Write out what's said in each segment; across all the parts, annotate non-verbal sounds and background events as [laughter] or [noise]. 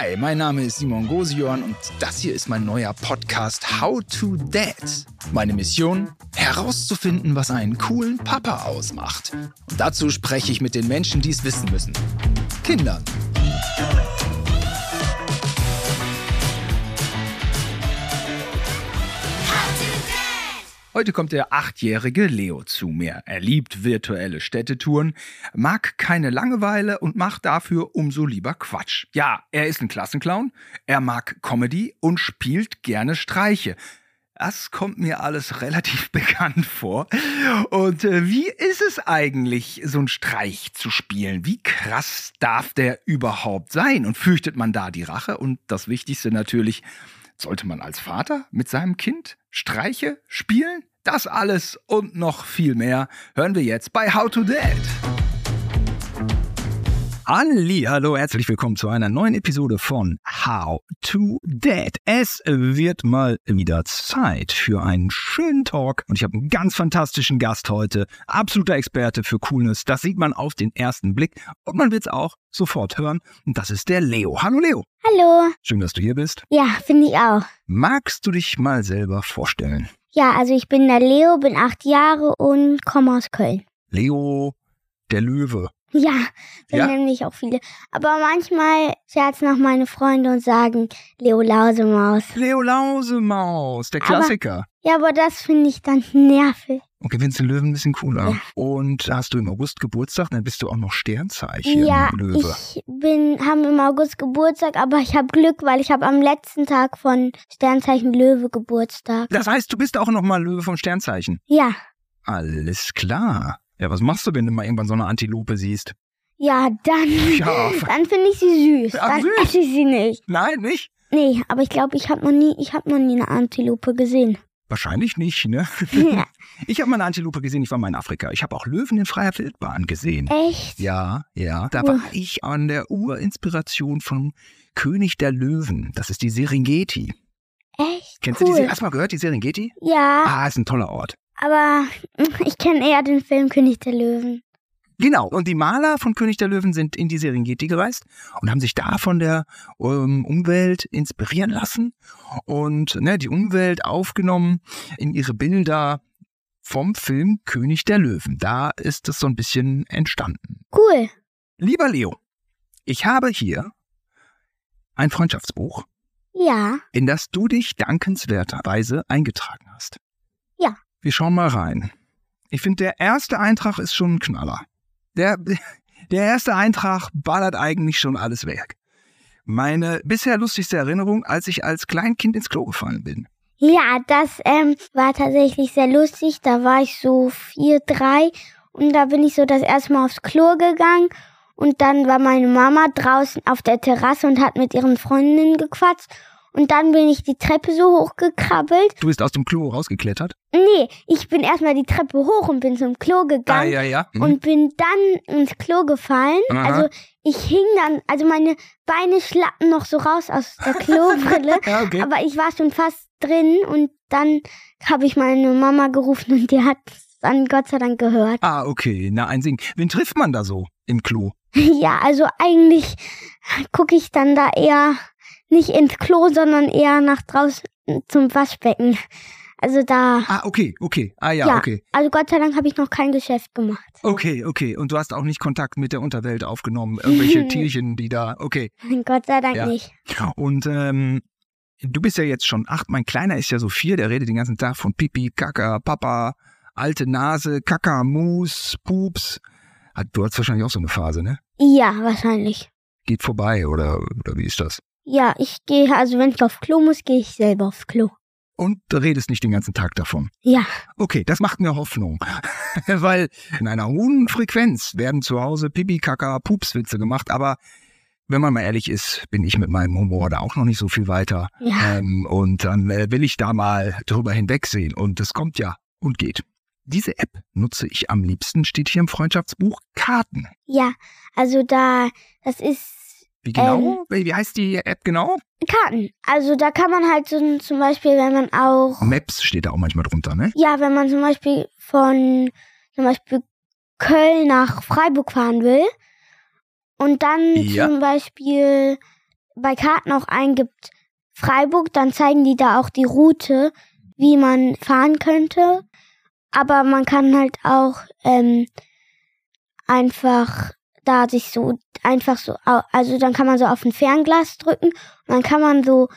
Hi, mein Name ist Simon Gosion und das hier ist mein neuer Podcast How to Dad. Meine Mission? Herauszufinden, was einen coolen Papa ausmacht. Und dazu spreche ich mit den Menschen, die es wissen müssen. Kindern. Heute kommt der achtjährige Leo zu mir. Er liebt virtuelle Städtetouren, mag keine Langeweile und macht dafür umso lieber Quatsch. Ja, er ist ein Klassenclown, er mag Comedy und spielt gerne Streiche. Das kommt mir alles relativ [laughs] bekannt vor. Und äh, wie ist es eigentlich, so einen Streich zu spielen? Wie krass darf der überhaupt sein? Und fürchtet man da die Rache? Und das Wichtigste natürlich, sollte man als Vater mit seinem Kind Streiche spielen? Das alles und noch viel mehr hören wir jetzt bei How to Dad. Halli, hallo, herzlich willkommen zu einer neuen Episode von How to Dad. Es wird mal wieder Zeit für einen schönen Talk und ich habe einen ganz fantastischen Gast heute, absoluter Experte für Coolness. Das sieht man auf den ersten Blick und man wird es auch sofort hören. Und das ist der Leo. Hallo Leo. Hallo. Schön, dass du hier bist. Ja, finde ich auch. Magst du dich mal selber vorstellen? Ja, also ich bin der Leo, bin acht Jahre und komme aus Köln. Leo, der Löwe. Ja, dann Ja? mich auch viele. Aber manchmal scherzen auch meine Freunde und sagen Leo Lausemaus. Leo Lausemaus, der Aber- Klassiker. Ja, aber das finde ich dann nervig. Okay, findest du den Löwen ein bisschen cooler. Ja. Und hast du im August Geburtstag, dann bist du auch noch Sternzeichen Ja, Löwe. ich bin, haben im August Geburtstag, aber ich habe Glück, weil ich habe am letzten Tag von Sternzeichen Löwe Geburtstag. Das heißt, du bist auch noch mal Löwe vom Sternzeichen. Ja, Alles klar. Ja, was machst du, wenn du mal irgendwann so eine Antilope siehst? ja, dann, Ja. dann finde ich sie süß. Ach, dann süß. esse ich sie nicht. Nein, nicht? Nee, aber ich glaube, ich habe noch nie, ich habe noch nie eine Antilope gesehen. Wahrscheinlich nicht, ne? Ja. [laughs] Ich habe mal eine Antilope gesehen, ich war mal in Afrika. Ich habe auch Löwen in freier Wildbahn gesehen. Echt? Ja, ja. Da Cool. war ich an der Urinspiration von König der Löwen. Das ist die Serengeti. Echt? Kennst cool. du die? Hast du mal gehört, die Serengeti? Ja, Ah, ist ein toller Ort. Aber ich kenne eher den Film König der Löwen. Genau. Und die Maler von König der Löwen sind in die Serengeti gereist und haben sich da von der ähm, Umwelt inspirieren lassen und ne, die Umwelt aufgenommen in ihre Bilder vom Film König der Löwen. Da ist es so ein bisschen entstanden. Cool. Lieber Leo, ich habe hier ein Freundschaftsbuch, Ja, in das du dich dankenswerterweise eingetragen hast. Wir schauen mal rein. Ich finde, der erste Eintrag ist schon ein Knaller. Der, [laughs] der erste Eintrag ballert eigentlich schon alles weg. Meine bisher lustigste Erinnerung, als ich als Kleinkind ins Klo gefallen bin. ja, das ähm, war tatsächlich sehr lustig. Da war ich so vier, drei und da bin ich so das erste Mal aufs Klo gegangen und dann war meine Mama draußen auf der Terrasse und hat mit ihren Freundinnen gequatscht und dann bin ich die Treppe so hochgekrabbelt. Du bist aus dem Klo rausgeklettert? Nee, ich bin erstmal die Treppe hoch und bin zum Klo gegangen. ja, ja. Mhm. und bin dann ins Klo gefallen. Aha. Also ich hing dann, also meine Beine schlappen noch so raus aus der Klobrille, [laughs] ja, okay. aber ich war schon fast drin und dann habe ich meine Mama gerufen und die hat dann Gott sei Dank gehört. Ah, okay. Na, ein Sing. Wen trifft man da so im Klo? [laughs] Ja, also eigentlich gucke ich dann da eher nicht ins Klo, sondern eher nach draußen zum Waschbecken. Also da, Ah, okay, okay. Ah, ja, Ja. okay. also Gott sei Dank habe ich noch kein Geschäft gemacht. Okay, okay. Und du hast auch nicht Kontakt mit der Unterwelt aufgenommen. Irgendwelche [laughs] Tierchen, die da. Okay. Gott sei Dank Ja. nicht. Und ähm, du bist ja jetzt schon acht. Mein Kleiner ist ja so vier. Der redet den ganzen Tag von Pipi, Kaka, Papa, alte Nase, Kaka, Mus, Pups. Du hast wahrscheinlich auch so eine Phase, ne? Ja, wahrscheinlich. Geht vorbei oder, oder wie ist das? Ja, ich gehe, also wenn ich auf Klo muss, gehe ich selber aufs Klo. Und du redest nicht den ganzen Tag davon. Ja, Okay, das macht mir Hoffnung. [laughs] Weil in einer hohen Frequenz werden zu Hause Pipi, Kaka, Pupswitze gemacht, aber wenn man mal ehrlich ist, bin ich mit meinem Humor da auch noch nicht so viel weiter. ja. Ähm, und dann äh, will ich da mal drüber hinwegsehen. Und es kommt ja und geht. Diese App nutze ich am liebsten, steht hier im Freundschaftsbuch, Karten. Ja, also da, das ist Wie genau? Wie wie heißt die App genau? Karten. Also da kann man halt so zum Beispiel, wenn man auch, Maps steht da auch manchmal drunter, ne? ja, wenn man zum Beispiel von zum Beispiel Köln nach Freiburg fahren will und dann Ja. zum Beispiel bei Karten auch eingibt Freiburg, dann zeigen die da auch die Route, wie man fahren könnte. Aber man kann halt auch ähm, einfach da sich so einfach so, also dann kann man so auf ein Fernglas drücken und dann kann man so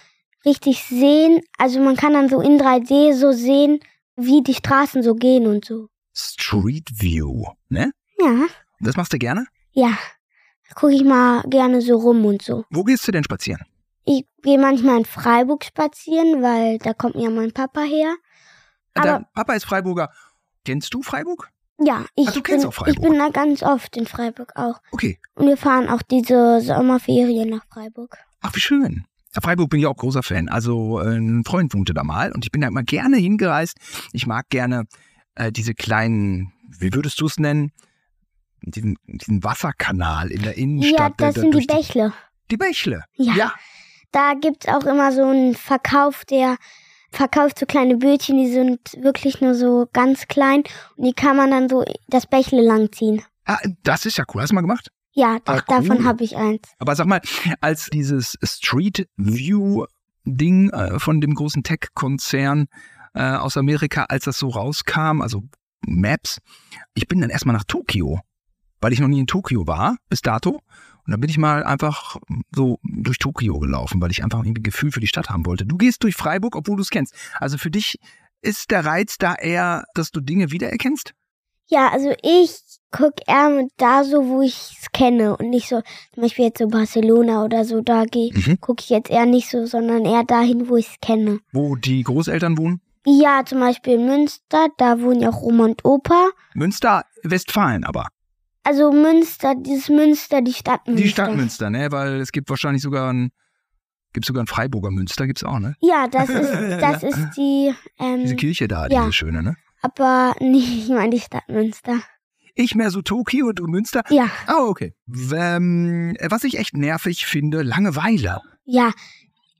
richtig sehen, also man kann dann so in 3D so sehen, wie die Straßen so gehen und so. Street View, ne? Ja. Das machst du gerne? Ja. Da gucke ich mal gerne so rum und so. Wo gehst du denn spazieren? Ich gehe manchmal in Freiburg spazieren, weil da kommt ja mein Papa her. Aber Dein Papa ist Freiburger. Kennst du Freiburg? Ja, ich, Ach, bin, ich bin da ganz oft in Freiburg auch. Okay. Und wir fahren auch diese Sommerferien nach Freiburg. Ach, wie schön. Freiburg bin ich auch großer Fan. Also äh, ein Freund wohnte da mal und ich bin da immer gerne hingereist. Ich mag gerne äh, diese kleinen, wie würdest du es nennen? Diesen, diesen Wasserkanal in der Innenstadt. Ja, das da, sind die Bächle. Die Bächle. Ja. ja. Da gibt's auch immer so einen Verkauf, der verkauft so kleine Bötchen, die sind wirklich nur so ganz klein und die kann man dann so das Bächle langziehen. Ah, das ist ja cool. Hast du mal gemacht? Ja, da, Ah, cool. davon habe ich eins. Aber sag mal, als dieses Street View Ding äh, von dem großen Tech-Konzern äh, aus Amerika, als das so rauskam, also Maps, ich bin dann erstmal nach Tokio, weil ich noch nie in Tokio war, bis dato. Und dann bin ich mal einfach so durch Tokio gelaufen, weil ich einfach irgendwie ein Gefühl für die Stadt haben wollte. Du gehst durch Freiburg, obwohl du es kennst. Also für dich ist der Reiz da eher, dass du Dinge wiedererkennst? Ja, also ich guck eher da so, wo ich's kenne und nicht so, zum Beispiel jetzt so Barcelona oder so, da geh, Mhm. gucke ich jetzt eher nicht so, sondern eher dahin, wo ich's kenne. Wo die Großeltern wohnen? Ja, zum Beispiel in Münster, da wohnen ja auch Oma und Opa. Münster, Westfalen aber. Also Münster, dieses Münster, die Stadt Münster. Die Stadt Münster, ne? Weil es gibt wahrscheinlich sogar ein, gibt sogar ein Freiburger Münster, gibt's auch, ne? Ja, das ist, [laughs] das ist die, Diese ähm, Kirche da, ja. diese schöne, ne? aber nicht, ich meine die Stadt Münster. Ich mehr so Tokio und Münster. Ja, Oh, okay. Ähm, was ich echt nervig finde, Langeweile. ja,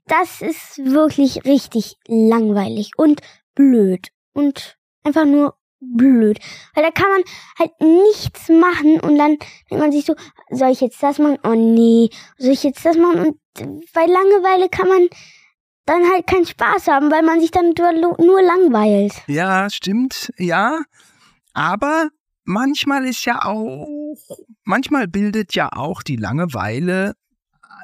das ist wirklich richtig langweilig und blöd und einfach nur blöd, weil da kann man halt nichts machen und dann denkt man sich so, soll ich jetzt das machen? Oh nee, soll ich jetzt das machen? Und bei Langeweile kann man dann halt keinen Spaß haben, weil man sich dann nur langweilt. Ja, stimmt, ja. Aber manchmal ist ja auch, manchmal bildet ja auch die Langeweile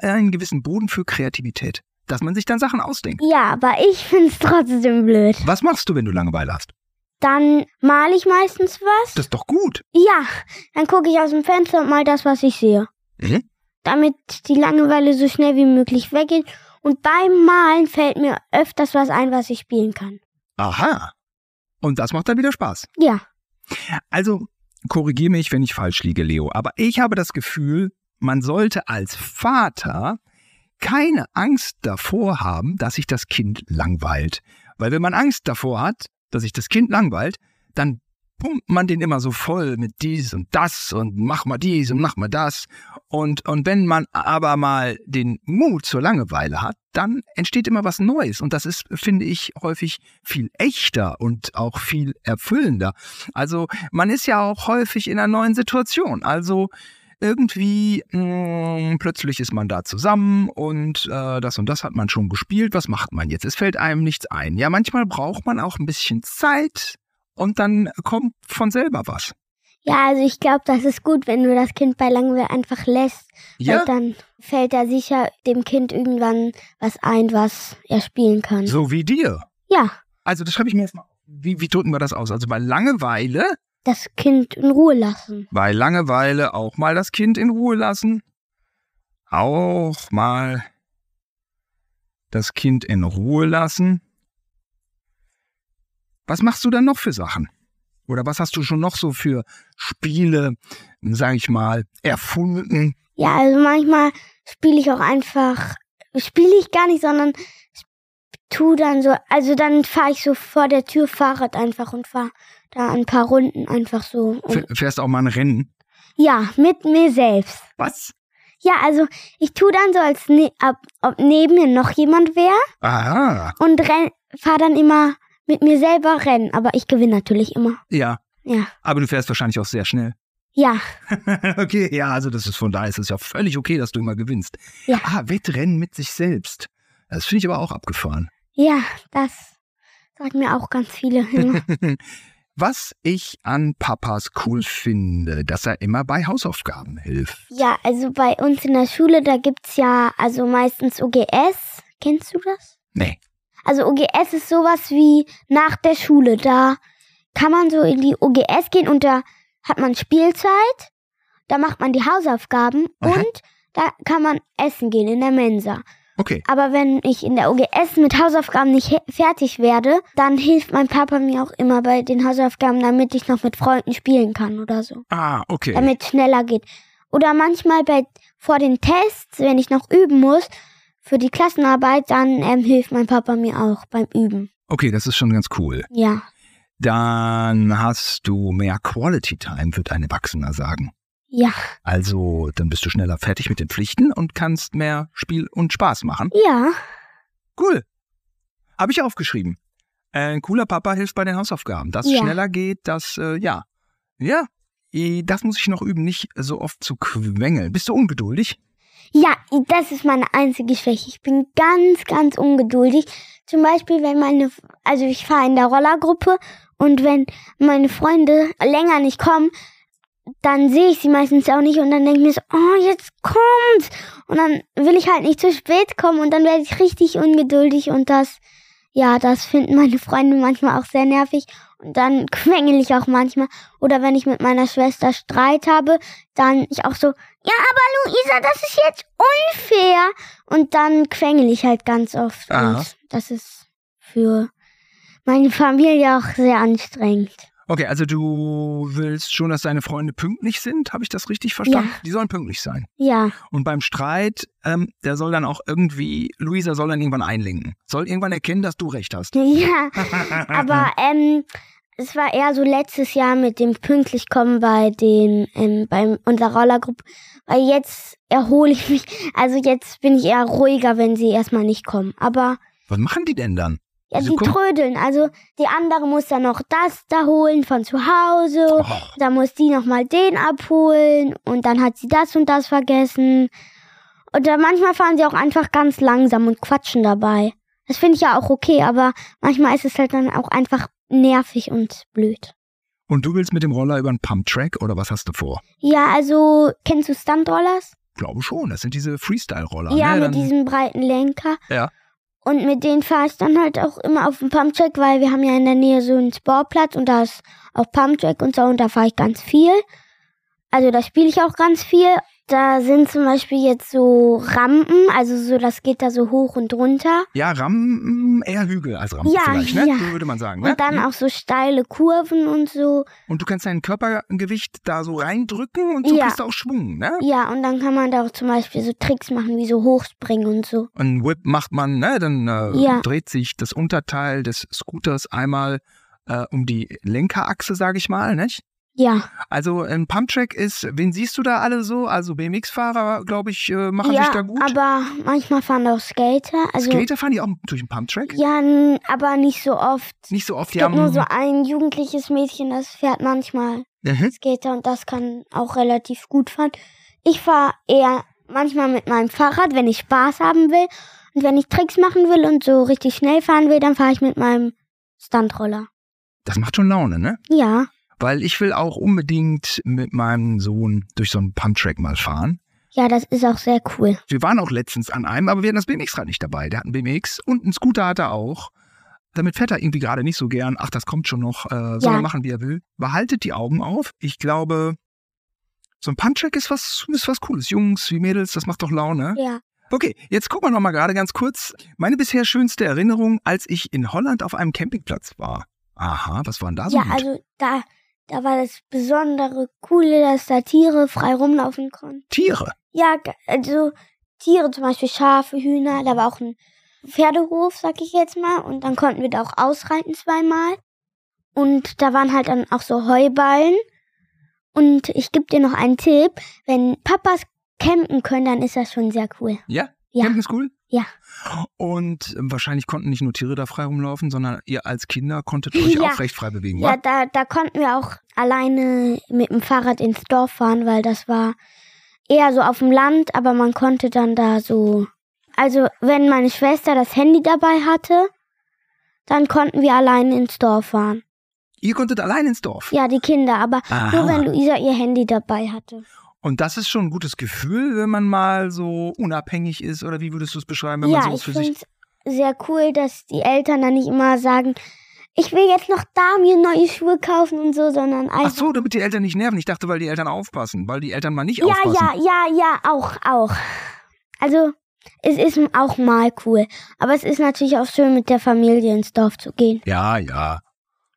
einen gewissen Boden für Kreativität. Dass man sich dann Sachen ausdenkt. Ja, aber ich find's trotzdem blöd. Was machst du, wenn du Langeweile hast? Dann male ich meistens was. Das ist doch gut. Ja, dann gucke ich aus dem Fenster und mal das, was ich sehe. Mhm. Damit die Langeweile so schnell wie möglich weggeht. Und beim Malen fällt mir öfters was ein, was ich spielen kann. Aha. Und das macht dann wieder Spaß. Ja. Also, korrigiere mich, wenn ich falsch liege, Leo, aber ich habe das Gefühl, man sollte als Vater keine Angst davor haben, dass sich das Kind langweilt. Weil wenn man Angst davor hat, dass sich das Kind langweilt, dann pumpt man den immer so voll mit dies und das und mach mal dies und mach mal das. Und, und wenn man aber mal den Mut zur Langeweile hat, dann entsteht immer was Neues. Und das ist, finde ich, häufig viel echter und auch viel erfüllender. Also man ist ja auch häufig in einer neuen Situation. Also irgendwie mh, plötzlich ist man da zusammen und äh, das und das hat man schon gespielt. Was macht man jetzt? Es fällt einem nichts ein. Ja, manchmal braucht man auch ein bisschen Zeit und dann kommt von selber was. Ja, also ich glaube, das ist gut, wenn du das Kind bei Langeweile einfach lässt. Ja, Weil dann fällt da sicher dem Kind irgendwann was ein, was er spielen kann. so wie dir. Ja, Also das schreibe ich mir jetzt mal. Wie, wie drücken wir das aus? Also bei Langeweile, das Kind in Ruhe lassen. bei Langeweile auch mal das Kind in Ruhe lassen. Auch mal das Kind in Ruhe lassen. Was machst du dann noch für Sachen? Oder was hast du schon noch so für Spiele, sag ich mal, erfunden? Ja, also manchmal spiele ich auch einfach, spiele ich gar nicht, sondern tu dann so, also dann fahre ich so vor der Tür Fahrrad einfach und fahre da ein paar Runden einfach so. F fährst auch mal ein Rennen? ja, mit mir selbst. Was? Ja, also ich tu dann so, als ne ab, ob neben mir noch jemand wäre Aha, und fahre dann immer mit mir selber Rennen, aber ich gewinne natürlich immer. ja. Ja. Aber du fährst wahrscheinlich auch sehr schnell. [laughs] Ja, okay, ja, also das ist von daher ist es ja völlig okay, dass du immer gewinnst. Ja. Ah, Wettrennen mit sich selbst. Das finde ich aber auch abgefahren. Ja, das sagen mir auch ganz viele. [laughs] Was ich an Papas cool finde, dass er immer bei Hausaufgaben hilft. ja, also bei uns in der Schule, da gibt's ja also meistens OGS. Kennst du das? Nee. Also OGS ist sowas wie nach der Schule. Da kann man so in die OGS gehen und da hat man Spielzeit, da macht man die Hausaufgaben Aha. und da kann man essen gehen in der Mensa. Okay. Aber wenn ich in der OGS mit Hausaufgaben nicht fertig werde, dann hilft mein Papa mir auch immer bei den Hausaufgaben, damit ich noch mit Freunden spielen kann oder so. Ah, okay. Damit es schneller geht. Oder manchmal bei vor den Tests, wenn ich noch üben muss, für die Klassenarbeit, dann ähm, hilft mein Papa mir auch beim Üben. Okay, das ist schon ganz cool. Ja. Dann hast du mehr Quality Time, wird ein Erwachsener sagen. Ja. Also, dann bist du schneller fertig mit den Pflichten und kannst mehr Spiel und Spaß machen. Ja. Cool. Habe ich aufgeschrieben. Ein cooler Papa hilft bei den Hausaufgaben. Dass es Ja. schneller geht, das, äh, ja. Ja, das muss ich noch üben, nicht so oft zu quengeln. Bist du ungeduldig? Ja, das ist meine einzige Schwäche. Ich bin ganz, ganz ungeduldig. Zum Beispiel, wenn meine, also ich fahre in der Rollergruppe und wenn meine Freunde länger nicht kommen, dann sehe ich sie meistens auch nicht und dann denke ich mir so, oh, jetzt kommt's. Und dann will ich halt nicht zu spät kommen und dann werde ich richtig ungeduldig und das, ja, das finden meine Freunde manchmal auch sehr nervig. Und dann [laughs] quengel ich auch manchmal. Oder wenn ich mit meiner Schwester Streit habe, dann ich auch so, ja, aber Luisa, das ist jetzt unfair. Und dann quengel ich halt ganz oft. Aha. Und das ist für meine Familie auch sehr anstrengend. Okay, also du willst schon, dass deine Freunde pünktlich sind? Habe ich das richtig verstanden? Ja. Die sollen pünktlich sein. Ja, Und beim Streit, ähm, der soll dann auch irgendwie, Luisa soll dann irgendwann einlenken. Soll irgendwann erkennen, dass du recht hast. ja. [laughs] Aber ähm, es war eher so letztes Jahr mit dem pünktlich kommen bei den ähm, bei unserer Rollergruppe. Weil jetzt erhole ich mich. Also jetzt bin ich eher ruhiger, wenn sie erstmal nicht kommen. Aber Was machen die denn dann? Ja, die trödeln. Also die andere muss dann noch das da holen von zu Hause. Oh, Dann muss die nochmal den abholen und dann hat sie das und das vergessen. Oder manchmal fahren sie auch einfach ganz langsam und quatschen dabei. Das finde ich ja auch okay, aber manchmal ist es halt dann auch einfach nervig und blöd. und du willst mit dem Roller über einen Pumptrack oder was hast du vor? Ja, also, kennst du Stuntrollers? Glaube schon, das sind diese Freestyle-Roller. ja, ne? mit Dann- diesem breiten Lenker. Ja. Und mit denen fahre ich dann halt auch immer auf dem Pumptrack, weil wir haben ja in der Nähe so einen Sportplatz und da ist auch Pumptrack und so und da fahre ich ganz viel. Also da spiele ich auch ganz viel. Da sind zum Beispiel jetzt so Rampen, also so, das geht da so hoch und runter. Ja, Ram, eher Hügel als Rampe Ja, vielleicht, ne? ja. So würde man sagen, ne? Und dann Hm? auch so steile Kurven und so. Und du kannst dein Körpergewicht da so reindrücken und so Ja. kriegst du auch Schwung, ne? Ja, und dann kann man da auch zum Beispiel so Tricks machen, wie so hochspringen und so. Und Whip macht man, ne? Dann äh, Ja. dreht sich das Unterteil des Scooters einmal äh, um die Lenkerachse, sage ich mal, nicht? Ja, Also ein Pumptrack ist, wen siehst du da alle so? Also BMX-Fahrer, glaube ich, äh, machen ja, sich da gut. aber manchmal fahren auch Skater. Also, Skater fahren die auch durch den Pumptrack? Ja, aber nicht so oft. Nicht so oft, Es die gibt haben. nur so ein jugendliches Mädchen, das fährt manchmal Mhm. Skater und das kann auch relativ gut fahren. Ich fahre eher manchmal mit meinem Fahrrad, wenn ich Spaß haben will. Und wenn ich Tricks machen will und so richtig schnell fahren will, dann fahre ich mit meinem Stuntroller. Das macht schon Laune, ne? Ja, Weil ich will auch unbedingt mit meinem Sohn durch so einen Pumptrack mal fahren. ja, das ist auch sehr cool. Wir waren auch letztens an einem, aber wir hatten das BMX-Rad nicht dabei. Der hat einen BMX und einen Scooter hat er auch. Damit fährt er irgendwie gerade nicht so gern. Ach, das kommt schon noch. Äh, soll Ja. er machen, wie er will. Behaltet die Augen auf. Ich glaube, so ein Pumptrack ist was, ist was Cooles. Jungs wie Mädels, das macht doch Laune. Ja. Okay, jetzt gucken wir noch mal gerade ganz kurz. Meine bisher schönste Erinnerung, als ich in Holland auf einem Campingplatz war. Aha, was war denn da so Ja, gut? also da, da war das besondere Coole, dass da Tiere frei rumlaufen konnten. Tiere. Ja, also Tiere, zum Beispiel Schafe, Hühner, da war auch ein Pferdehof, sag ich jetzt mal, und dann konnten wir da auch ausreiten zweimal. Und da waren halt dann auch so Heuballen. Und ich gebe dir noch einen Tipp, wenn Papas campen können, dann ist das schon sehr cool. Ja? Ja. Campen ist cool? Ja. Und ähm, wahrscheinlich konnten nicht nur Tiere da frei rumlaufen, sondern ihr als Kinder konntet euch Ja. auch recht frei bewegen, Ja, wa? da, da konnten wir auch alleine mit dem Fahrrad ins Dorf fahren, weil das war eher so auf dem Land, aber man konnte dann da so. Also, wenn meine Schwester das Handy dabei hatte, dann konnten wir alleine ins Dorf fahren. Ihr konntet allein ins Dorf. Ja, die Kinder, aber Aha. nur wenn Luisa ihr Handy dabei hatte. Und das ist schon ein gutes Gefühl, wenn man mal so unabhängig ist, oder wie würdest du es beschreiben, wenn man ja, sowas ich für finde sich. es sehr cool, dass die Eltern dann nicht immer sagen, ich will jetzt noch da mir neue Schuhe kaufen und so, sondern Ach einfach. so, damit die Eltern nicht nerven. Ich dachte, weil die Eltern aufpassen, weil die Eltern mal nicht ja, aufpassen. ja, ja, ja, auch, auch. Also, es ist auch mal cool. Aber es ist natürlich auch schön, mit der Familie ins Dorf zu gehen. Ja, ja.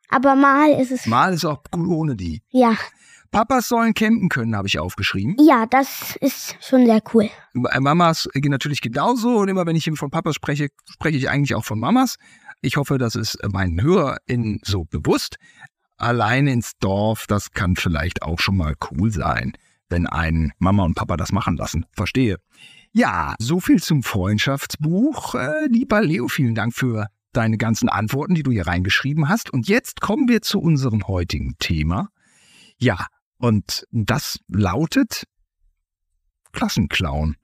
Aber mal ist es. Mal ist auch gut ohne die. Ja, Papas sollen campen können, habe ich aufgeschrieben. ja, das ist schon sehr cool. Mamas äh, natürlich genauso. Und immer wenn ich von Papas spreche, spreche ich eigentlich auch von Mamas. Ich hoffe, das ist meinen HörerInnen so bewusst. Alleine ins Dorf, das kann vielleicht auch schon mal cool sein, wenn ein Mama und Papa das machen lassen. Verstehe. Ja, so viel zum Freundschaftsbuch. Äh, lieber Leo, vielen Dank für deine ganzen Antworten, die du hier reingeschrieben hast. Und jetzt kommen wir zu unserem heutigen Thema. Ja, und das lautet Klassenclown.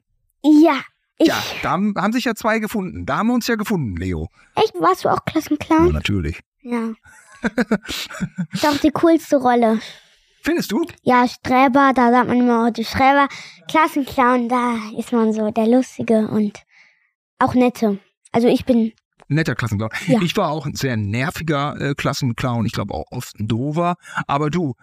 Ja, ich. Ja, da haben, haben sich ja zwei gefunden. Da haben wir uns ja gefunden, Leo. Echt? Warst du auch Ja, Klassenclown? natürlich. Ja. [laughs] ist auch die coolste Rolle. Findest du? Ja, Streber, da sagt man immer, oh, du Streber. Klassenclown, da ist man so der Lustige und auch Nette. Also ich bin, Netter Klassenclown. Ja. Ich war auch ein sehr nerviger äh, Klassenclown. Ich glaube auch oft ein dover. Aber du,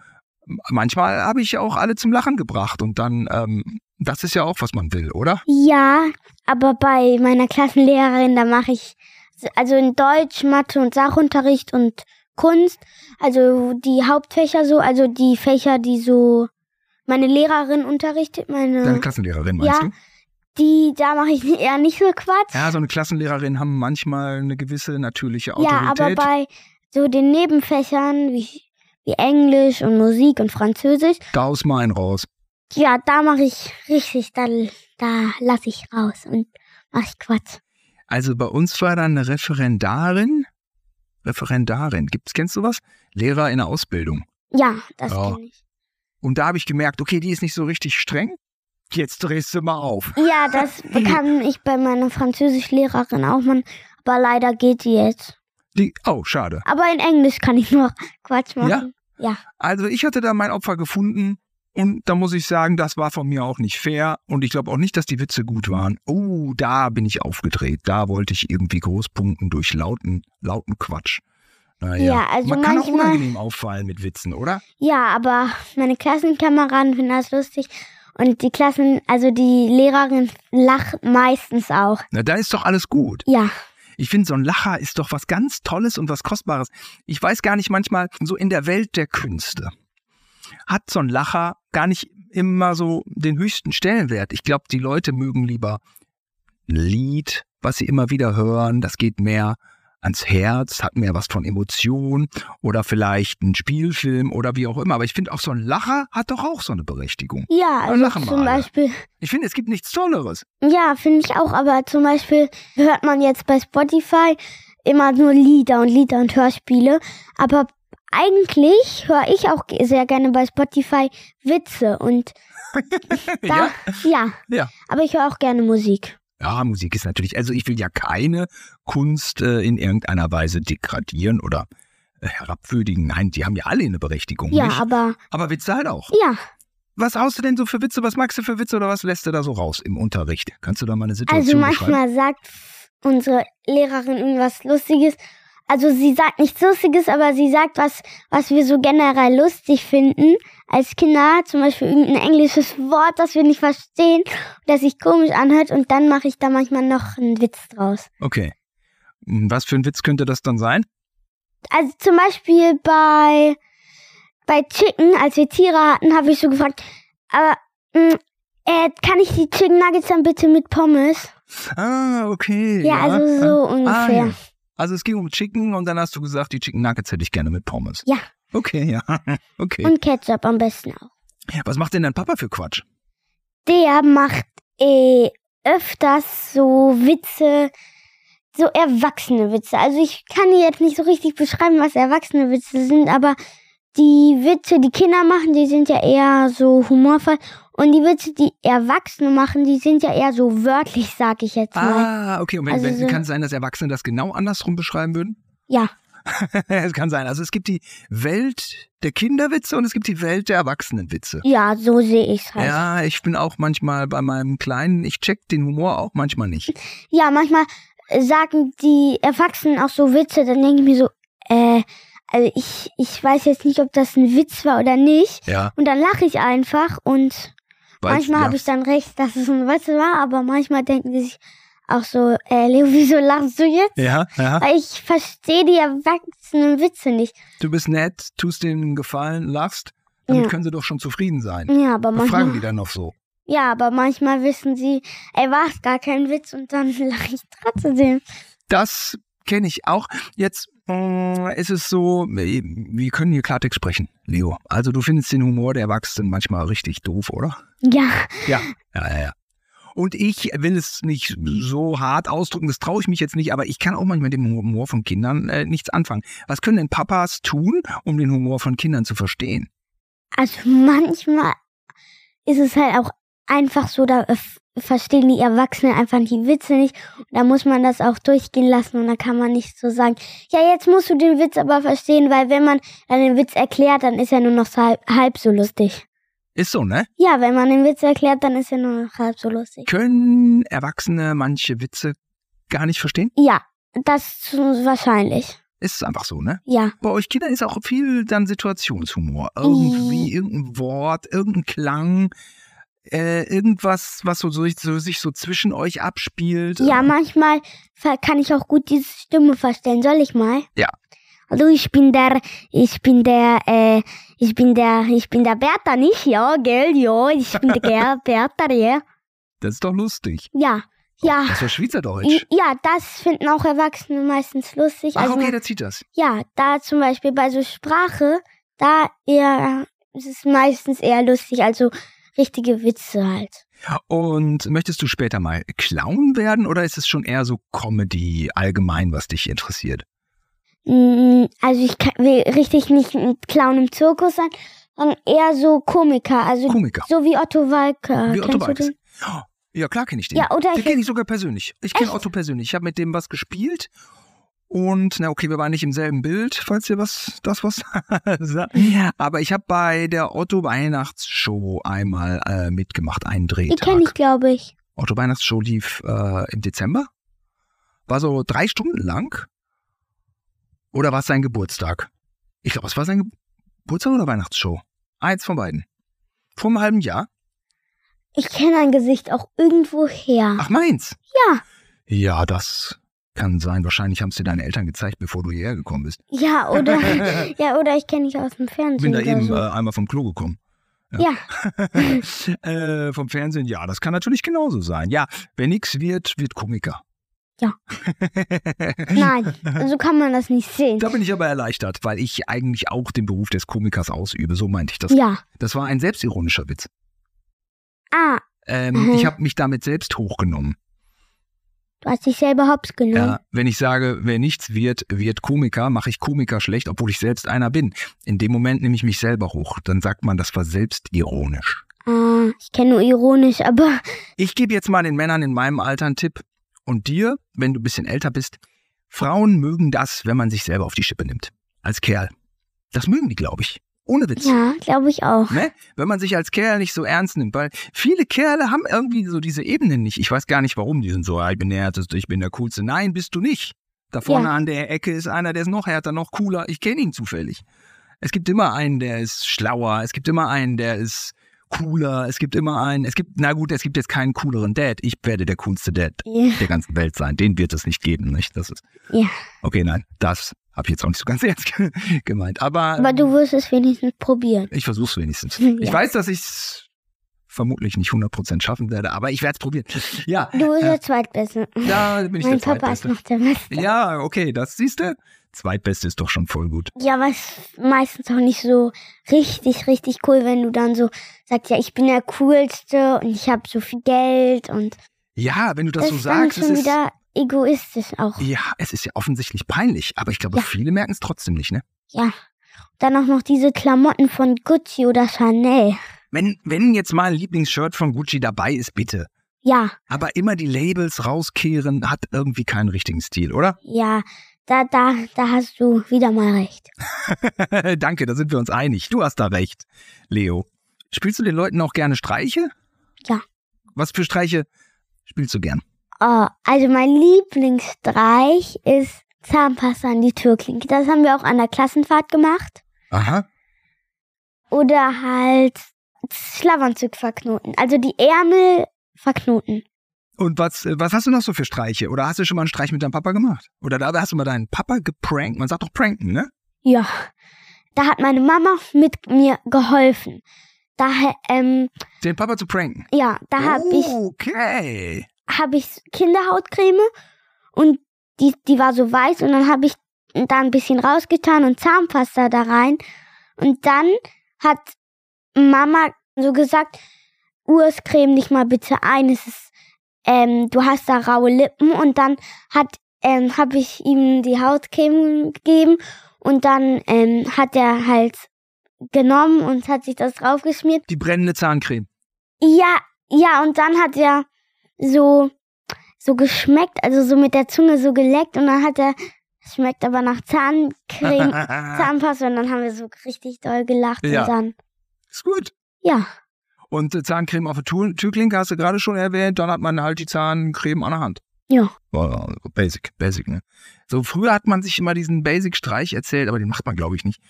manchmal habe ich auch alle zum Lachen gebracht. Und dann, ähm, das ist ja auch, was man will, oder? ja, aber bei meiner Klassenlehrerin, da mache ich, also in Deutsch, Mathe und Sachunterricht und Kunst, also die Hauptfächer so, also die Fächer, die so meine Lehrerin unterrichtet, meine, Deine Klassenlehrerin, meinst Ja. du? die, da mache ich [laughs] eher nicht so Quatsch. Ja, so eine Klassenlehrerin haben manchmal eine gewisse natürliche Ja, aber Autorität. bei so den Nebenfächern wie, wie Englisch und Musik und Französisch, da aus mein raus. ja, da mache ich richtig, da, da lasse ich raus und mache ich Quatsch. Also bei uns war dann eine Referendarin. Referendarin. Gibt's, kennst du was? Lehrer in der Ausbildung. Ja, das Ja. kenn ich. Und da habe ich gemerkt, okay, die ist nicht so richtig streng. Jetzt drehst du mal auf. Ja, das [laughs] bekam ich bei meiner Französischlehrerin auch mal, aber leider geht die jetzt. Die, oh, schade. Aber in Englisch kann ich noch [laughs] Quatsch machen. Ja? Also ich hatte da mein Opfer gefunden und da muss ich sagen, das war von mir auch nicht fair und ich glaube auch nicht, dass die Witze gut waren. Oh, da bin ich aufgedreht. Da wollte ich irgendwie Großpunkten durch lauten, lauten Quatsch. Naja, Ja, also man kann auch manchmal- unangenehm auffallen mit Witzen, oder? Ja, aber meine Klassenkameraden finden das lustig und die Klassen, also die Lehrerin lacht meistens auch. Na, da ist doch alles gut. Ja, Ich finde, so ein Lacher ist doch was ganz Tolles und was Kostbares. Ich weiß gar nicht manchmal, so in der Welt der Künste hat so ein Lacher gar nicht immer so den höchsten Stellenwert. Ich glaube, die Leute mögen lieber ein Lied, was sie immer wieder hören. Das geht mehr ans Herz, hat mehr was von Emotion oder vielleicht ein Spielfilm oder wie auch immer. Aber ich finde auch so ein Lacher hat doch auch so eine Berechtigung. ja, also lachen zum alle. Beispiel, Ich finde, es gibt nichts Tolleres. ja, finde ich auch, aber zum Beispiel hört man jetzt bei Spotify immer nur Lieder und Lieder und Hörspiele, aber eigentlich höre ich auch sehr gerne bei Spotify Witze und [laughs] da, ja, Ja. aber ich höre auch gerne Musik. Ja, Musik ist natürlich, also ich will ja keine Kunst äh, in irgendeiner Weise degradieren oder äh, herabwürdigen. Nein, die haben ja alle eine Berechtigung. Ja, nicht? aber, Aber Witze halt auch. ja, Was haust du denn so für Witze? Was magst du für Witze oder was lässt du da so raus im Unterricht? Kannst du da mal eine Also Situation beschreiben? manchmal sagt unsere Lehrerin irgendwas Lustiges. Also sie sagt nichts Lustiges, aber sie sagt was, was wir so generell lustig finden als Kinder. Zum Beispiel irgendein englisches Wort, das wir nicht verstehen, das sich komisch anhört. Und dann mache ich da manchmal noch einen Witz draus. Okay. Hm, Was für ein Witz könnte das dann sein? Also zum Beispiel bei, bei Chicken, als wir Tiere hatten, habe ich so gefragt, aber mh, äh, kann ich die Chicken Nuggets dann bitte mit Pommes? Ah, okay. Ja, also so Ah, ungefähr. ja. Also es ging um Chicken und dann hast du gesagt, die Chicken Nuggets hätte ich gerne mit Pommes. Ja. Okay, ja. [laughs] Okay. Und Ketchup am besten auch. Was macht denn dein Papa für Quatsch? Der macht äh, öfters so Witze, so erwachsene Witze. Also ich kann dir jetzt nicht so richtig beschreiben, was erwachsene Witze sind, aber die Witze, die Kinder machen, die sind ja eher so humorvoll. Und die Witze, die Erwachsene machen, die sind ja eher so wörtlich, sag ich jetzt mal. Ah, okay. Und wenn, Also wenn, so- kann es sein, dass Erwachsene das genau andersrum beschreiben würden? [laughs] Ja, es kann sein. Also es gibt die Welt der Kinderwitze und es gibt die Welt der Erwachsenenwitze. ja, so sehe ich's halt. Ja, ich bin auch manchmal bei meinem Kleinen, ich check den Humor auch manchmal nicht. Ja, manchmal sagen die Erwachsenen auch so Witze, dann denke ich mir so, äh, also ich, ich weiß jetzt nicht, ob das ein Witz war oder nicht. Ja, Und dann lache ich einfach und weil manchmal ja, habe ich dann recht, dass es ein Witz war, aber manchmal denken die sich auch so, äh, Leo, [laughs] wieso lachst du jetzt? Ja, ja. Weil ich verstehe die erwachsenen Witze nicht. Du bist nett, tust denen einen Gefallen, lachst, damit Ja. können sie doch schon zufrieden sein. Ja, aber Was fragen die manchmal, dann noch so? ja, aber manchmal wissen sie, ey, war es gar kein Witz und dann [laughs] lache ich trotzdem. Das kenne ich auch. Jetzt äh, ist es so, äh, wir können hier Klartext sprechen, Leo. Also du findest den Humor der Erwachsenen manchmal richtig doof, oder? Ja, Ja, ja, ja. ja. Und ich will es nicht so hart ausdrücken, das traue ich mich jetzt nicht, aber ich kann auch manchmal mit dem Humor von Kindern äh, nichts anfangen. Was können denn Papas tun, um den Humor von Kindern zu verstehen? also manchmal ist es halt auch einfach so, da äh, verstehen die Erwachsenen einfach die Witze nicht. Und da muss man das auch durchgehen lassen und da kann man nicht so sagen, ja, jetzt musst du den Witz aber verstehen, weil wenn man dann den Witz erklärt, dann ist er nur noch so halb, halb so lustig. Ist so, ne? Ja, wenn man den Witz erklärt, dann ist er nur noch halb so lustig. Können Erwachsene manche Witze gar nicht verstehen? Ja, das ist wahrscheinlich. Ist einfach so, ne? Ja. Bei euch Kindern ist auch viel dann Situationshumor. Irgendwie irgendein Wort, irgendein Klang, äh, irgendwas, was so, so, so sich so zwischen euch abspielt. Ja, manchmal ver- kann ich auch gut diese Stimme verstellen. Soll ich mal? Ja. Also ich bin der, ich bin der, äh, ich bin der, ich bin der Bertha, nicht? Ja, gell, ja, ich bin der [laughs] Bertha, ja. Das ist doch lustig. Ja, ja. Das war Schweizerdeutsch. Ja, das finden auch Erwachsene meistens lustig. Ach, Also, okay, da zieht das. ja, da zum Beispiel bei so Sprache, da eher, ist es meistens eher lustig, also richtige Witze halt. Und möchtest du später mal Clown werden oder ist es schon eher so Comedy allgemein, was dich interessiert? Mm, Also ich kann, will richtig nicht ein Clown im Zirkus sein, sondern eher so Komiker, also Komiker. so wie Otto Walker. Wie Otto? Oh, Ja, klar kenne ich den. Ja, oder den ich kenne ich sogar persönlich. Ich kenne Otto persönlich. Ich habe mit dem was gespielt. Und, na okay, wir waren nicht im selben Bild, falls ihr was, das was [laughs] sagt. Aber ich habe bei der Otto Weihnachtsshow einmal äh, mitgemacht, einen die Drehtag. kenne ich, glaube ich. Otto Weihnachtsshow lief äh, im Dezember. War so drei Stunden lang. Oder war es sein Geburtstag? Ich glaube, es war sein Ge Geburtstag oder Weihnachtsshow. Eins von beiden. Vor einem halben Jahr. Ich kenne ein Gesicht auch irgendwo her. Ach, meins. Ja. Ja, das kann sein. Wahrscheinlich haben es dir deine Eltern gezeigt, bevor du hierher gekommen bist. Ja, oder [laughs] ja, oder ich kenne dich aus dem Fernsehen. Ich bin da eben so. äh, einmal vom Klo gekommen. ja. [laughs] äh, vom Fernsehen, ja, das kann natürlich genauso sein. Ja, wer nix wird, wird Komiker. Ja. [laughs] Nein, so kann man das nicht sehen. Da bin ich aber erleichtert, weil ich eigentlich auch den Beruf des Komikers ausübe. So meinte ich das. Ja. Das war ein selbstironischer Witz. Ah, Ähm, Mhm. Ich habe mich damit selbst hochgenommen. Du hast dich selber hops genommen. Ja, wenn ich sage, wer nichts wird, wird Komiker, mache ich Komiker schlecht, obwohl ich selbst einer bin. In dem Moment nehme ich mich selber hoch. Dann sagt man, das war selbstironisch. Ah, ich kenne nur ironisch, aber [laughs] Ich gebe jetzt mal den Männern in meinem Alter einen Tipp. Und dir, wenn du ein bisschen älter bist, Frauen mögen das, wenn man sich selber auf die Schippe nimmt. Als Kerl. Das mögen die, glaube ich. Ohne Witz. ja, glaube ich auch. Ne? Wenn man sich als Kerl nicht so ernst nimmt, weil viele Kerle haben irgendwie so diese Ebenen nicht. Ich weiß gar nicht warum. Die sind so, ja, ich bin der Härteste, ich bin der Coolste. Nein, bist du nicht. Da vorne Ja. an der Ecke ist einer, der ist noch härter, noch cooler. Ich kenne ihn zufällig. Es gibt immer einen, der ist schlauer. Es gibt immer einen, der ist cooler. Es gibt immer einen, es gibt, na gut, es gibt jetzt keinen cooleren Dad. Ich werde der coolste Dad Ja. der ganzen Welt sein. Den wird es nicht geben, nicht? Das ist, Ja. okay, nein, das habe ich jetzt auch nicht so ganz [laughs] ernst ge- gemeint. Aber, Aber du wirst es wenigstens probieren. ich versuche es wenigstens. [laughs] Ja. Ich weiß, dass ich es vermutlich nicht 100% schaffen werde, aber ich werde es probieren. Ja, Du bist äh, der Zweitbeste. da bin ich Mein der Papa ist Zweitbeste. noch der Beste. Ja, okay, das siehst du. Zweitbeste ist doch schon voll gut. Ja, es ist meistens auch nicht so richtig, richtig cool, wenn du dann so sagst, ja, ich bin der Coolste und ich habe so viel Geld und Ja, wenn du das, Das so ist sagst, es schon ist. wieder egoistisch auch. Ja, es ist ja offensichtlich peinlich, aber ich glaube, Ja. viele merken es trotzdem nicht, ne? Ja. Dann auch noch diese Klamotten von Gucci oder Chanel. Wenn, wenn jetzt mal ein Lieblingsshirt von Gucci dabei ist, bitte. Ja, Aber immer die Labels rauskehren, hat irgendwie keinen richtigen Stil, oder? ja. Da, da, da hast du wieder mal recht. [laughs] Danke, da sind wir uns einig. Du hast da recht, Leo. Spielst du den Leuten auch gerne Streiche? Ja. Was für Streiche spielst du gern? Oh, also mein Lieblingsstreich ist Zahnpasta an die Türklinke. Das haben wir auch an der Klassenfahrt gemacht. Aha. Oder halt Schlafanzug verknoten. Also die Ärmel verknoten. Und was, was hast du noch so für Streiche? Oder hast du schon mal einen Streich mit deinem Papa gemacht? Oder da hast du mal deinen Papa geprankt? Man sagt doch pranken, ne? Ja. Da hat meine Mama mit mir geholfen. Da, ähm, Den Papa zu pranken. ja, da habe ich, Okay. Hab ich Kinderhautcreme und die, die war so weiß und dann habe ich da ein bisschen rausgetan und Zahnpasta da rein. Und dann hat Mama so gesagt, Urs, creme dich mal bitte ein. Es ist, ähm, du hast da raue Lippen. Und dann hat, ähm, habe ich ihm die Hautcreme gegeben und dann ähm, hat er halt genommen und hat sich das draufgeschmiert. Die brennende Zahncreme. Ja, ja, und dann hat er so, so geschmeckt, also so mit der Zunge so geleckt und dann hat er, es schmeckt aber nach Zahncreme, [laughs] Zahnpasta und dann haben wir so richtig doll gelacht Ja. und dann, Ist gut. ja, Und äh, Zahncreme auf der Tür Türklinke hast du gerade schon erwähnt. Dann hat man halt die Zahncreme an der Hand. ja, Basic, Basic, ne? So früher hat man sich immer diesen Basic-Streich erzählt, aber den macht man, glaube ich, nicht.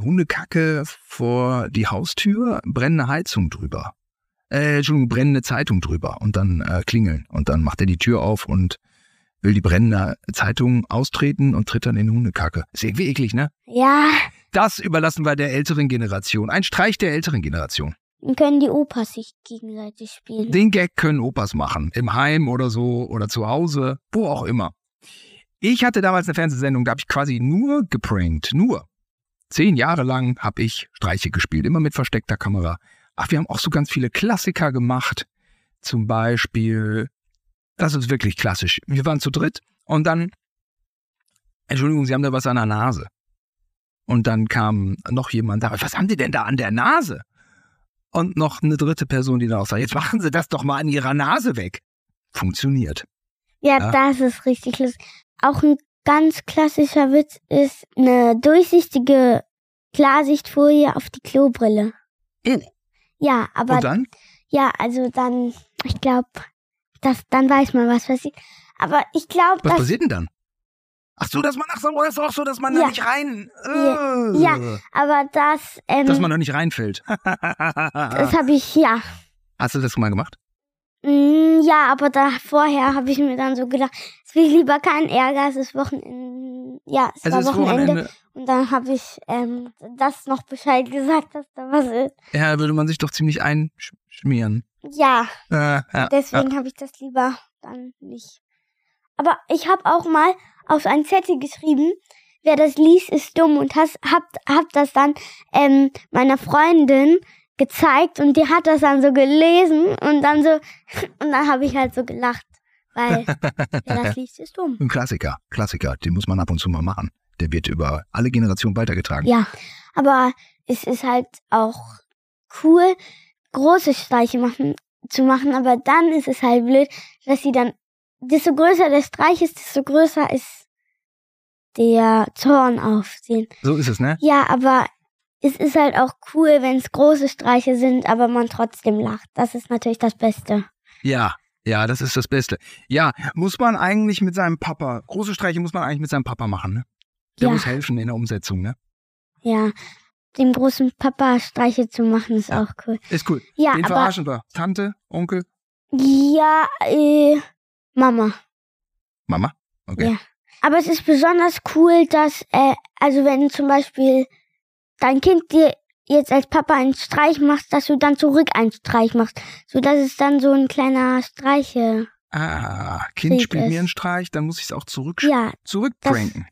Hundekacke vor die Haustür, brennende Heizung drüber. Äh, Entschuldigung, brennende Zeitung drüber und dann äh, klingeln. Und dann macht er die Tür auf und will die brennende Zeitung austreten und tritt dann in Hundekacke. Ist irgendwie eklig, ne? ja, Das überlassen wir der älteren Generation. Ein Streich der älteren Generation. dann können die Opas sich gegenseitig spielen. Den Gag können Opas machen. Im Heim oder so oder zu Hause, wo auch immer. Ich hatte damals eine Fernsehsendung, da habe ich quasi nur geprankt. Nur. Zehn Jahre lang habe ich Streiche gespielt, immer mit versteckter Kamera. Ach, wir haben auch so ganz viele Klassiker gemacht. Zum Beispiel, das ist wirklich klassisch. Wir waren zu dritt und dann, Entschuldigung, Sie haben da was an der Nase. Und dann kam noch jemand da, was haben Sie denn da an der Nase? Und noch eine dritte Person, die da auch sagt, jetzt machen Sie das doch mal an Ihrer Nase weg. Funktioniert. Ja, Ja. das ist richtig lustig. Auch ein ganz klassischer Witz ist eine durchsichtige Klarsichtfolie auf die Klobrille. Ja, aber Und dann? Ja, also dann, ich glaube, das, dann weiß man, was passiert. Aber ich glaube, Was passiert denn dann? Ach so, dass man, ach so, das ist auch so, dass man da Ja. nicht rein, Ja. äh, Ja. aber das, ähm, dass man da nicht reinfällt. [laughs] das habe ich, ja. Hast du das mal gemacht? Mm, ja, aber da vorher habe ich mir dann so gedacht, es will lieber keinen Ärger, es ist Wochenende, ja, es Es war ist Wochenende. Wochenende. Und dann habe ich ähm, das noch Bescheid [laughs] gesagt, dass da was ist. Ja, würde man sich doch ziemlich einschmieren. Ja, Äh, ja. deswegen habe ich das lieber dann nicht. Aber ich habe auch mal auf ein Zettel geschrieben, wer das liest, ist dumm und has, hab, hab das dann ähm, meiner Freundin gezeigt und die hat das dann so gelesen und dann so [laughs] und dann habe ich halt so gelacht, weil [laughs] wer das liest, ist dumm. Ein Klassiker, Klassiker, den muss man ab und zu mal machen. Der wird über alle Generationen weitergetragen. Ja, aber es ist halt auch cool, große Streiche machen, zu machen, aber dann ist es halt blöd, dass sie dann, desto größer der Streich ist, desto größer ist der Zorn auf den. So ist es, ne? Ja, aber es ist halt auch cool, wenn es große Streiche sind, aber man trotzdem lacht. Das ist natürlich das Beste. Ja, ja, das ist das Beste. Ja, muss man eigentlich mit seinem Papa, große Streiche muss man eigentlich mit seinem Papa machen, ne? Der Ja. muss helfen in der Umsetzung, ne? Ja, dem großen Papa Streiche zu machen ist Ja. auch cool. Ist cool. Ja, Den aber verarschen wir. Tante, Onkel, ja, äh, Mama. Mama. Okay. Ja. Aber es ist besonders cool, dass, äh, also wenn zum Beispiel dein Kind dir jetzt als Papa einen Streich macht, dass du dann zurück einen Streich machst. So dass es dann so ein kleiner Streiche. Ah, Kind spielt es. mir einen Streich, dann muss ich es auch zurück, Ja, zurückpranken.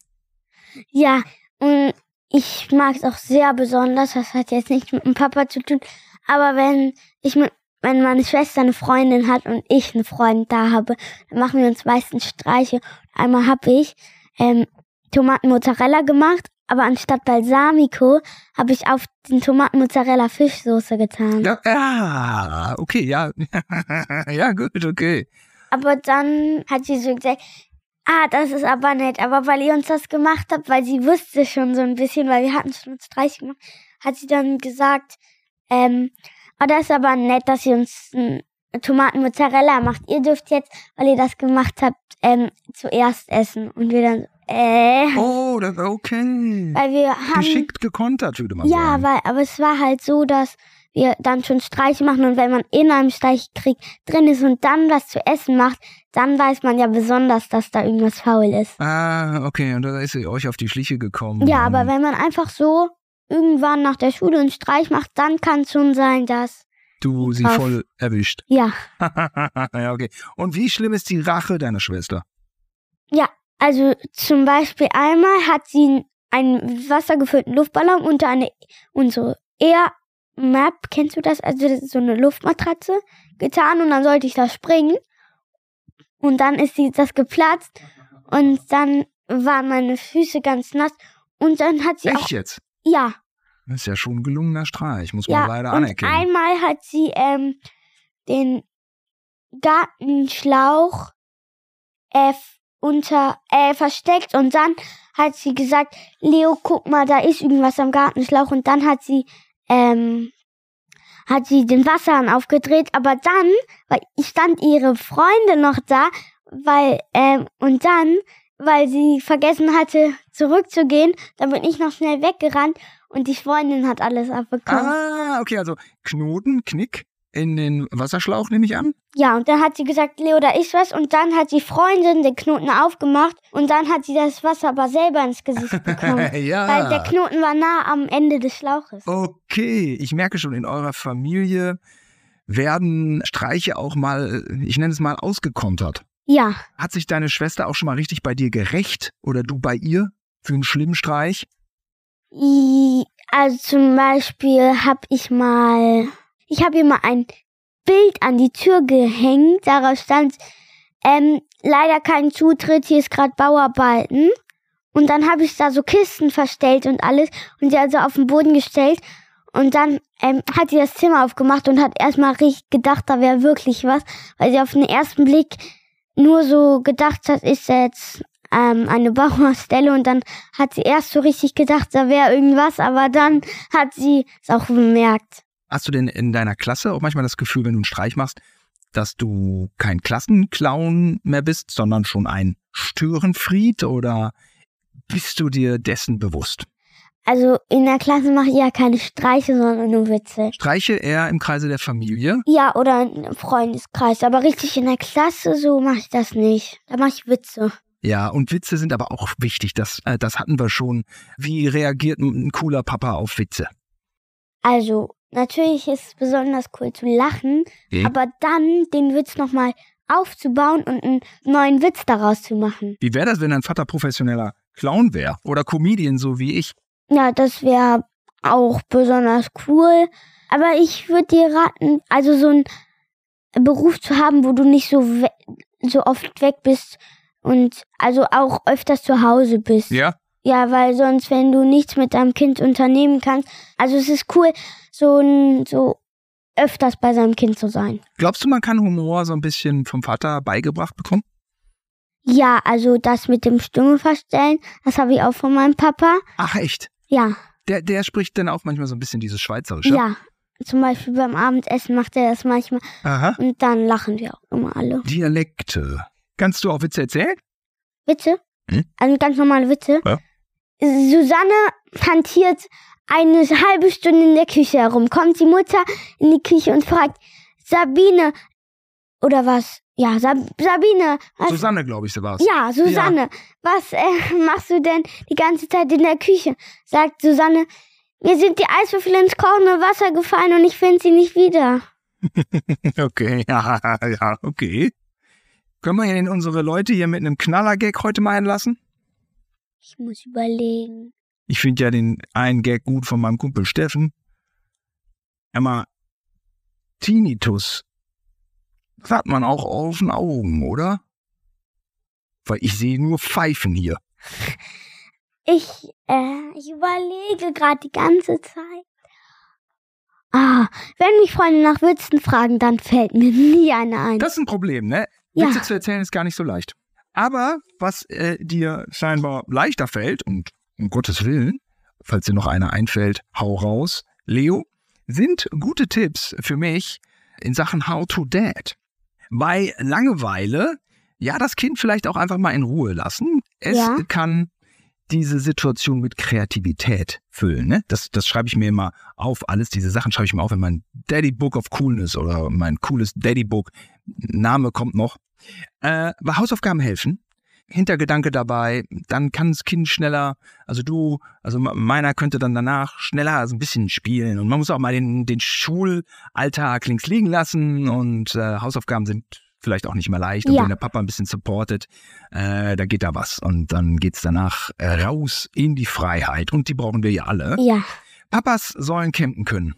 ja. Und ich mag es auch sehr besonders. Das hat jetzt nichts mit dem Papa zu tun. Aber wenn ich mit wenn meine Schwester eine Freundin hat und ich einen Freund da habe, dann machen wir uns meistens Streiche. Einmal habe ich ähm, Tomaten-Mozzarella gemacht, aber anstatt Balsamico habe ich auf den Tomaten-Mozzarella Fischsoße getan. Ja, ja okay, ja. [laughs] ja, gut, okay. Aber dann hat sie so gesagt, ah, das ist aber nett. Aber weil ihr uns das gemacht habt, weil sie wusste schon so ein bisschen, weil wir hatten schon uns 30 gemacht, hat sie dann gesagt, ähm, oh, das ist aber nett, dass ihr uns einen Tomaten-Mozzarella macht. Ihr dürft jetzt, weil ihr das gemacht habt, ähm, zuerst essen. Und wir dann, äh. Oh, das okay. Weil wir haben. Geschickt gekontert, würde man ja, sagen. weil, aber es war halt so, dass wir dann schon Streiche machen und wenn man in einem Streichkrieg drin ist und dann was zu essen macht, dann weiß man ja besonders, dass da irgendwas faul ist. Ah, okay, und da ist sie euch auf die Schliche gekommen. Ja, aber wenn man einfach so irgendwann nach der Schule einen Streich macht, dann kann es schon sein, dass. Du sie Auf- voll erwischt. Ja. [laughs] ja, okay. Und wie schlimm ist die Rache deiner Schwester? Also zum Beispiel einmal hat sie einen wassergefüllten Luftballon unter eine unsere Air Map, kennst du das? Also das ist so eine Luftmatratze getan und dann sollte ich da springen. Und dann ist die, das geplatzt und dann waren meine Füße ganz nass und dann hat sie Echt auch jetzt? ja Das ist ja schon ein gelungener Streich, muss ja man leider und anerkennen. einmal hat sie ähm, den Gartenschlauch äh, f- unter äh, versteckt. Und dann hat sie gesagt, Leo, guck mal, da ist irgendwas am Gartenschlauch. Und dann hat sie ähm, hat sie den Wasserhahn aufgedreht, aber dann, weil stand ihre Freundin noch da, weil ähm, und dann, weil sie vergessen hatte zurückzugehen, dann bin ich noch schnell weggerannt. Und die Freundin hat alles abbekommen. Ah, okay, also Knoten, Knick in den Wasserschlauch, nehme ich an. Ja, und dann hat sie gesagt, Leo, da ist was. Und dann hat die Freundin den Knoten aufgemacht. Und dann hat sie das Wasser aber selber ins Gesicht bekommen. [laughs] ja. Weil der Knoten war nah am Ende des Schlauches. Okay, ich merke schon, in eurer Familie werden Streiche auch mal, ich nenne es mal, ausgekontert. Ja, Hat sich deine Schwester auch schon mal richtig bei dir gerecht oder du bei ihr für einen schlimmen Streich? Also zum Beispiel habe ich mal, ich habe ihr mal ein Bild an die Tür gehängt. Darauf stand, ähm, leider kein Zutritt, hier ist gerade Bauarbeiten. Und dann habe ich da so Kisten verstellt und alles und sie also auf den Boden gestellt. Und dann ähm, hat sie das Zimmer aufgemacht und hat erstmal richtig gedacht, da wäre wirklich was, weil sie auf den ersten Blick nur so gedacht hat, ist jetzt ähm, eine [laughs] Baustelle und dann hat sie erst so richtig gedacht, da wäre irgendwas, aber dann hat sie es auch bemerkt. Hast du denn in deiner Klasse auch manchmal das Gefühl, wenn du einen Streich machst, dass du kein Klassenclown mehr bist, sondern schon ein Störenfried oder bist du dir dessen bewusst? Also in der Klasse mache ich ja keine Streiche, sondern nur Witze. Streiche eher im Kreise der Familie? Ja, oder im Freundeskreis, aber richtig in der Klasse so mache ich das nicht. Da mache ich Witze. Ja, und Witze sind aber auch wichtig. Das, äh, das hatten wir schon. Wie reagiert ein cooler Papa auf Witze? Also natürlich ist es besonders cool zu lachen, Okay. aber dann den Witz nochmal aufzubauen und einen neuen Witz daraus zu machen. Wie wäre das, wenn dein Vater professioneller Clown wäre? Oder Comedian, so wie ich? Ja, das wäre auch besonders cool. Aber ich würde dir raten, also so einen Beruf zu haben, wo du nicht so, so oft weg bist und also auch öfters zu Hause bist. Ja. Ja, weil sonst, wenn du nichts mit deinem Kind unternehmen kannst, also es ist cool, so, ein, so öfters bei seinem Kind zu sein. Glaubst du, man kann Humor so ein bisschen vom Vater beigebracht bekommen? Ja, also das mit dem Stimme verstellen, das habe ich auch von meinem Papa. Ach, echt? Ja, Der, der spricht dann auch manchmal so ein bisschen dieses Schweizerische. ja. Zum Beispiel beim Abendessen macht er das manchmal Aha. und dann lachen wir auch immer alle. Dialekte. Kannst du auch Witze erzählen? Witze? Hm? Also ganz normale Witze. Ja. Susanne hantiert eine halbe Stunde in der Küche herum. Kommt die Mutter in die Küche und fragt, Sabine, oder was? Ja, Sab Sabine, was? Susanne, glaube ich, so war's. ja, Susanne, was äh, [laughs] machst du denn die ganze Zeit in der Küche? Sagt Susanne, mir sind die Eiswürfel ins kochende Wasser gefallen und ich finde sie nicht wieder. [laughs] Okay, [laughs] ja, ja, okay. Können wir denn unsere Leute hier mit einem Knallergag heute mal einlassen? Ich muss überlegen. Ich finde ja den einen Gag gut von meinem Kumpel Steffen. Emma, Tinnitus. Das hat man auch auf den Augen, oder? Weil ich sehe nur Pfeifen hier. Ich, äh, ich überlege gerade die ganze Zeit. Ah, wenn mich Freunde nach Witzen fragen, dann fällt mir nie eine ein. Das ist ein Problem, ne? Ja. Witze zu erzählen ist gar nicht so leicht. Aber was äh, dir scheinbar leichter fällt, und um Gottes Willen, falls dir noch einer einfällt, hau raus, Leo, sind gute Tipps für mich in Sachen How to Dad. Bei Langeweile, ja, das Kind vielleicht auch einfach mal in Ruhe lassen. Es Ja. kann diese Situation mit Kreativität füllen. Ne? Das, das schreibe ich mir immer auf. Alles diese Sachen schreibe ich mir auf in mein Daddy Book of Coolness oder mein cooles Daddy Book. Name kommt noch. Äh, bei Hausaufgaben helfen. Hintergedanke dabei, dann kann das Kind schneller, also du, also meiner könnte dann danach schneller so ein bisschen spielen und man muss auch mal den, den Schulalltag links liegen lassen und äh, Hausaufgaben sind vielleicht auch nicht mehr leicht und Ja. wenn der Papa ein bisschen supportet, äh, da geht da was und dann geht's danach äh, raus in die Freiheit und die brauchen wir ja alle. Ja. Papas sollen campen können.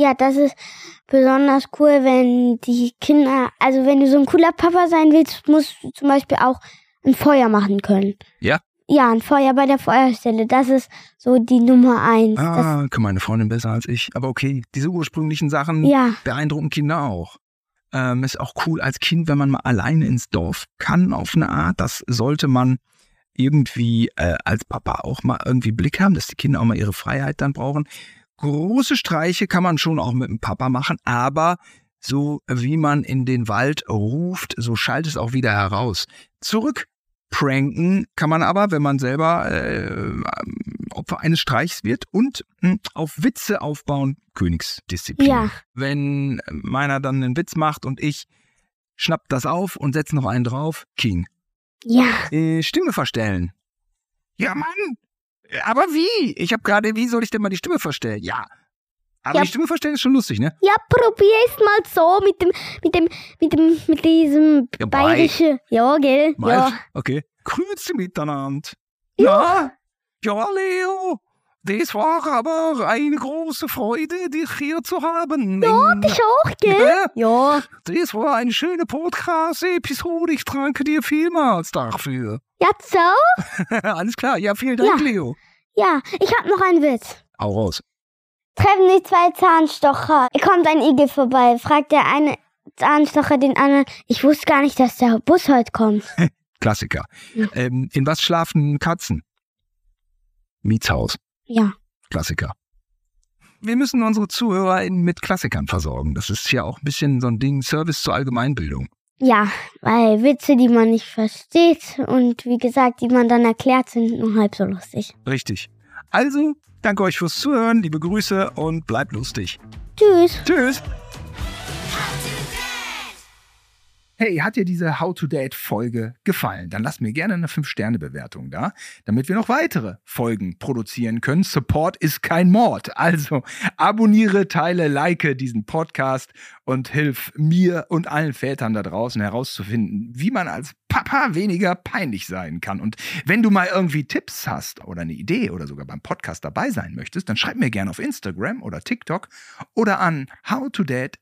Ja, das ist besonders cool, wenn die Kinder, also wenn du so ein cooler Papa sein willst, musst du zum Beispiel auch ein Feuer machen können. Ja? Ja, ein Feuer bei der Feuerstelle. Das ist so die Nummer eins. Das, Ah, kann meine Freundin besser als ich. Aber okay, diese ursprünglichen Sachen ja, beeindrucken Kinder auch. Ähm, ist auch cool als Kind, wenn man mal alleine ins Dorf kann auf eine Art. Das sollte man irgendwie äh, als Papa auch mal irgendwie Blick haben, dass die Kinder auch mal ihre Freiheit dann brauchen. Große Streiche kann man schon auch mit dem Papa machen, aber so wie man in den Wald ruft, so schallt es auch wieder heraus. Zurück pranken kann man aber, wenn man selber äh, Opfer eines Streichs wird und mh, auf Witze aufbauen, Königsdisziplin. Ja. Wenn meiner dann einen Witz macht und ich schnapp das auf und setz noch einen drauf, King. ja, Äh, Stimme verstellen. Ja, Mann. Aber wie? Ich habe gerade, wie soll ich denn mal die Stimme verstellen? Ja. Aber Ja. die Stimme verstellen ist schon lustig, ne? ja, probier's mal so mit dem, mit dem, mit dem, mit diesem Ja, bayerische. Ja, gell? Mal. Ja. Okay. Grüezi miteinander. Ja. Ja, Leo. Das war aber eine große Freude, dich hier zu haben. Ja, In- dich auch, gell? Ja, Ja. das war eine schöne Podcast-Episode. Ich danke dir vielmals dafür. Ja, so? [laughs] Alles klar. Ja, vielen Dank, Ja. Leo. Ja, ich hab noch einen Witz. Hau raus. Treffen sich zwei Zahnstocher. Kommt ein Igel vorbei. Fragt der eine Zahnstocher den anderen. Ich wusste gar nicht, dass der Bus heute kommt. [laughs] Klassiker. Ja. Ähm, in was schlafen Katzen? Mietshaus. Ja. Klassiker. Wir müssen unsere ZuhörerInnen mit Klassikern versorgen. Das ist ja auch ein bisschen so ein Ding, Service zur Allgemeinbildung. Ja, weil Witze, die man nicht versteht und wie gesagt, die man dann erklärt, sind nur halb so lustig. Richtig. Also, danke euch fürs Zuhören, liebe Grüße und bleibt lustig. Tschüss. Tschüss. Hey, hat dir diese How to Date Folge gefallen? Dann lass mir gerne eine 5-Sterne-Bewertung da, damit wir noch weitere Folgen produzieren können. Support ist kein Mord. Also abonniere, teile, like diesen Podcast und hilf mir und allen Vätern da draußen herauszufinden, wie man als Papa weniger peinlich sein kann. Und wenn du mal irgendwie Tipps hast oder eine Idee oder sogar beim Podcast dabei sein möchtest, dann schreib mir gerne auf Instagram oder TikTok oder an howtodad.